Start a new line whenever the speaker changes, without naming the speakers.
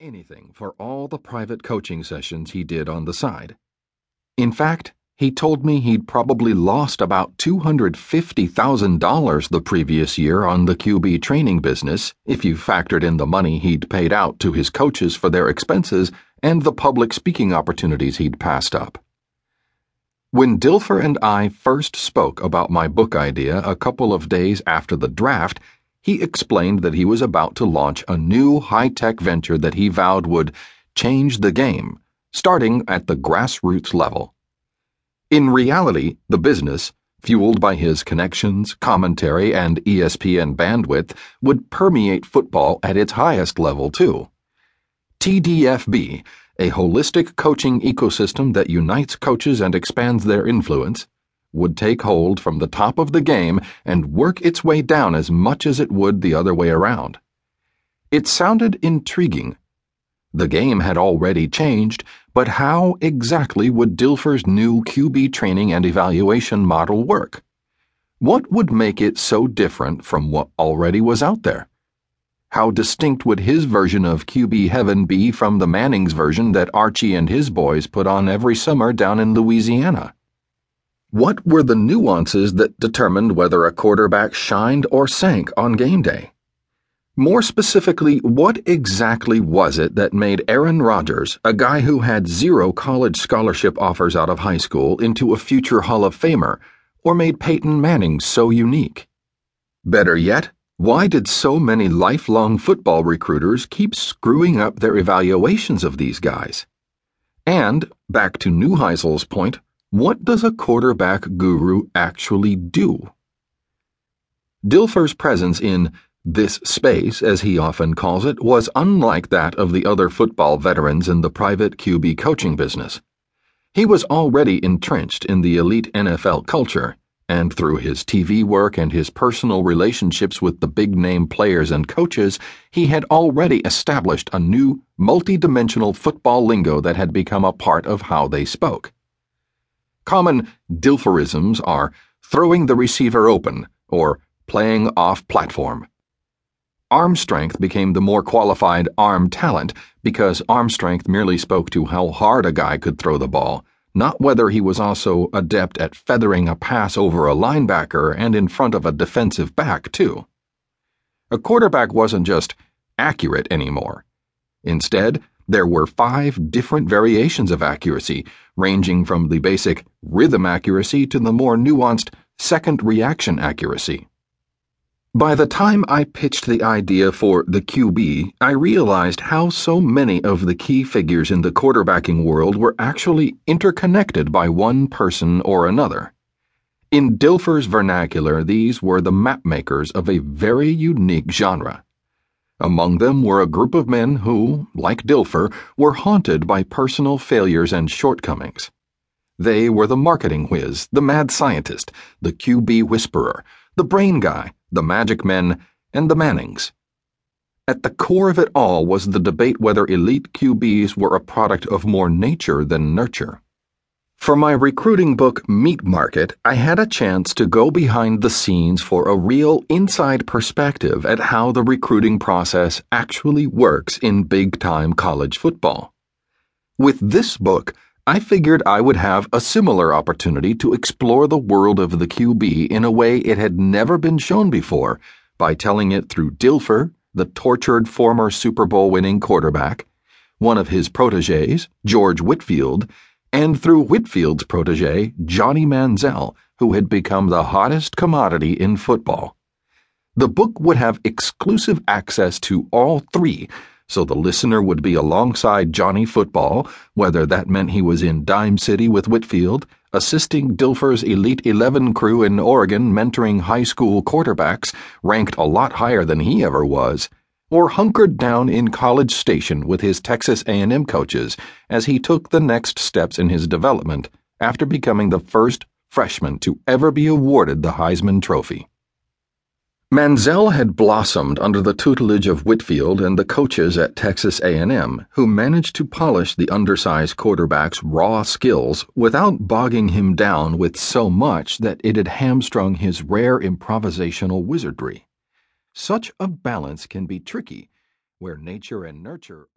anything for all the private coaching sessions he did on the side. In fact, he told me he'd probably lost about $250,000 the previous year on the QB training business if you factored in the money he'd paid out to his coaches for their expenses and the public speaking opportunities he'd passed up. When Dilfer and I first spoke about my book idea a couple of days after the draft, he explained that he was about to launch a new high tech venture that he vowed would change the game, starting at the grassroots level. In reality, the business, fueled by his connections, commentary, and ESPN bandwidth, would permeate football at its highest level, too. TDFB, a holistic coaching ecosystem that unites coaches and expands their influence, would take hold from the top of the game and work its way down as much as it would the other way around. It sounded intriguing. The game had already changed, but how exactly would Dilfer's new QB training and evaluation model work? What would make it so different from what already was out there? How distinct would his version of QB heaven be from the Manning's version that Archie and his boys put on every summer down in Louisiana? What were the nuances that determined whether a quarterback shined or sank on game day? More specifically, what exactly was it that made Aaron Rodgers, a guy who had zero college scholarship offers out of high school, into a future Hall of Famer, or made Peyton Manning so unique? Better yet, why did so many lifelong football recruiters keep screwing up their evaluations of these guys? And, back to Neuheisel's point, what does a quarterback guru actually do? Dilfer's presence in this space, as he often calls it, was unlike that of the other football veterans in the private QB coaching business. He was already entrenched in the elite NFL culture, and through his TV work and his personal relationships with the big name players and coaches, he had already established a new, multi-dimensional football lingo that had become a part of how they spoke. Common Dilferisms are throwing the receiver open or playing off platform. Arm strength became the more qualified arm talent because arm strength merely spoke to how hard a guy could throw the ball, not whether he was also adept at feathering a pass over a linebacker and in front of a defensive back, too. A quarterback wasn't just accurate anymore. Instead, there were five different variations of accuracy, ranging from the basic rhythm accuracy to the more nuanced second reaction accuracy. By the time I pitched the idea for the QB, I realized how so many of the key figures in the quarterbacking world were actually interconnected by one person or another. In Dilfer's vernacular, these were the mapmakers of a very unique genre. Among them were a group of men who, like Dilfer, were haunted by personal failures and shortcomings. They were the marketing whiz, the mad scientist, the QB whisperer, the brain guy the Magic Men, and the Mannings. At the core of it all was the debate whether elite QBs were a product of more nature than nurture. For my recruiting book, Meat Market, I had a chance to go behind the scenes for a real inside perspective at how the recruiting process actually works in big time college football. With this book, I figured I would have a similar opportunity to explore the world of the QB in a way it had never been shown before by telling it through Dilfer, the tortured former Super Bowl winning quarterback, one of his proteges, George Whitfield, and through Whitfield's protege, Johnny Manziel, who had become the hottest commodity in football. The book would have exclusive access to all three so the listener would be alongside Johnny Football, whether that meant he was in Dime City with Whitfield, assisting Dilfer's Elite 11 crew in Oregon mentoring high school quarterbacks ranked a lot higher than he ever was, or hunkered down in College Station with his Texas A&M coaches as he took the next steps in his development after becoming the first freshman to ever be awarded the Heisman Trophy. Manziel had blossomed under the tutelage of Whitfield and the coaches at Texas A&M, who managed to polish the undersized quarterback's raw skills without bogging him down with so much that it had hamstrung his rare improvisational wizardry. Such a balance can be tricky, where nature and nurture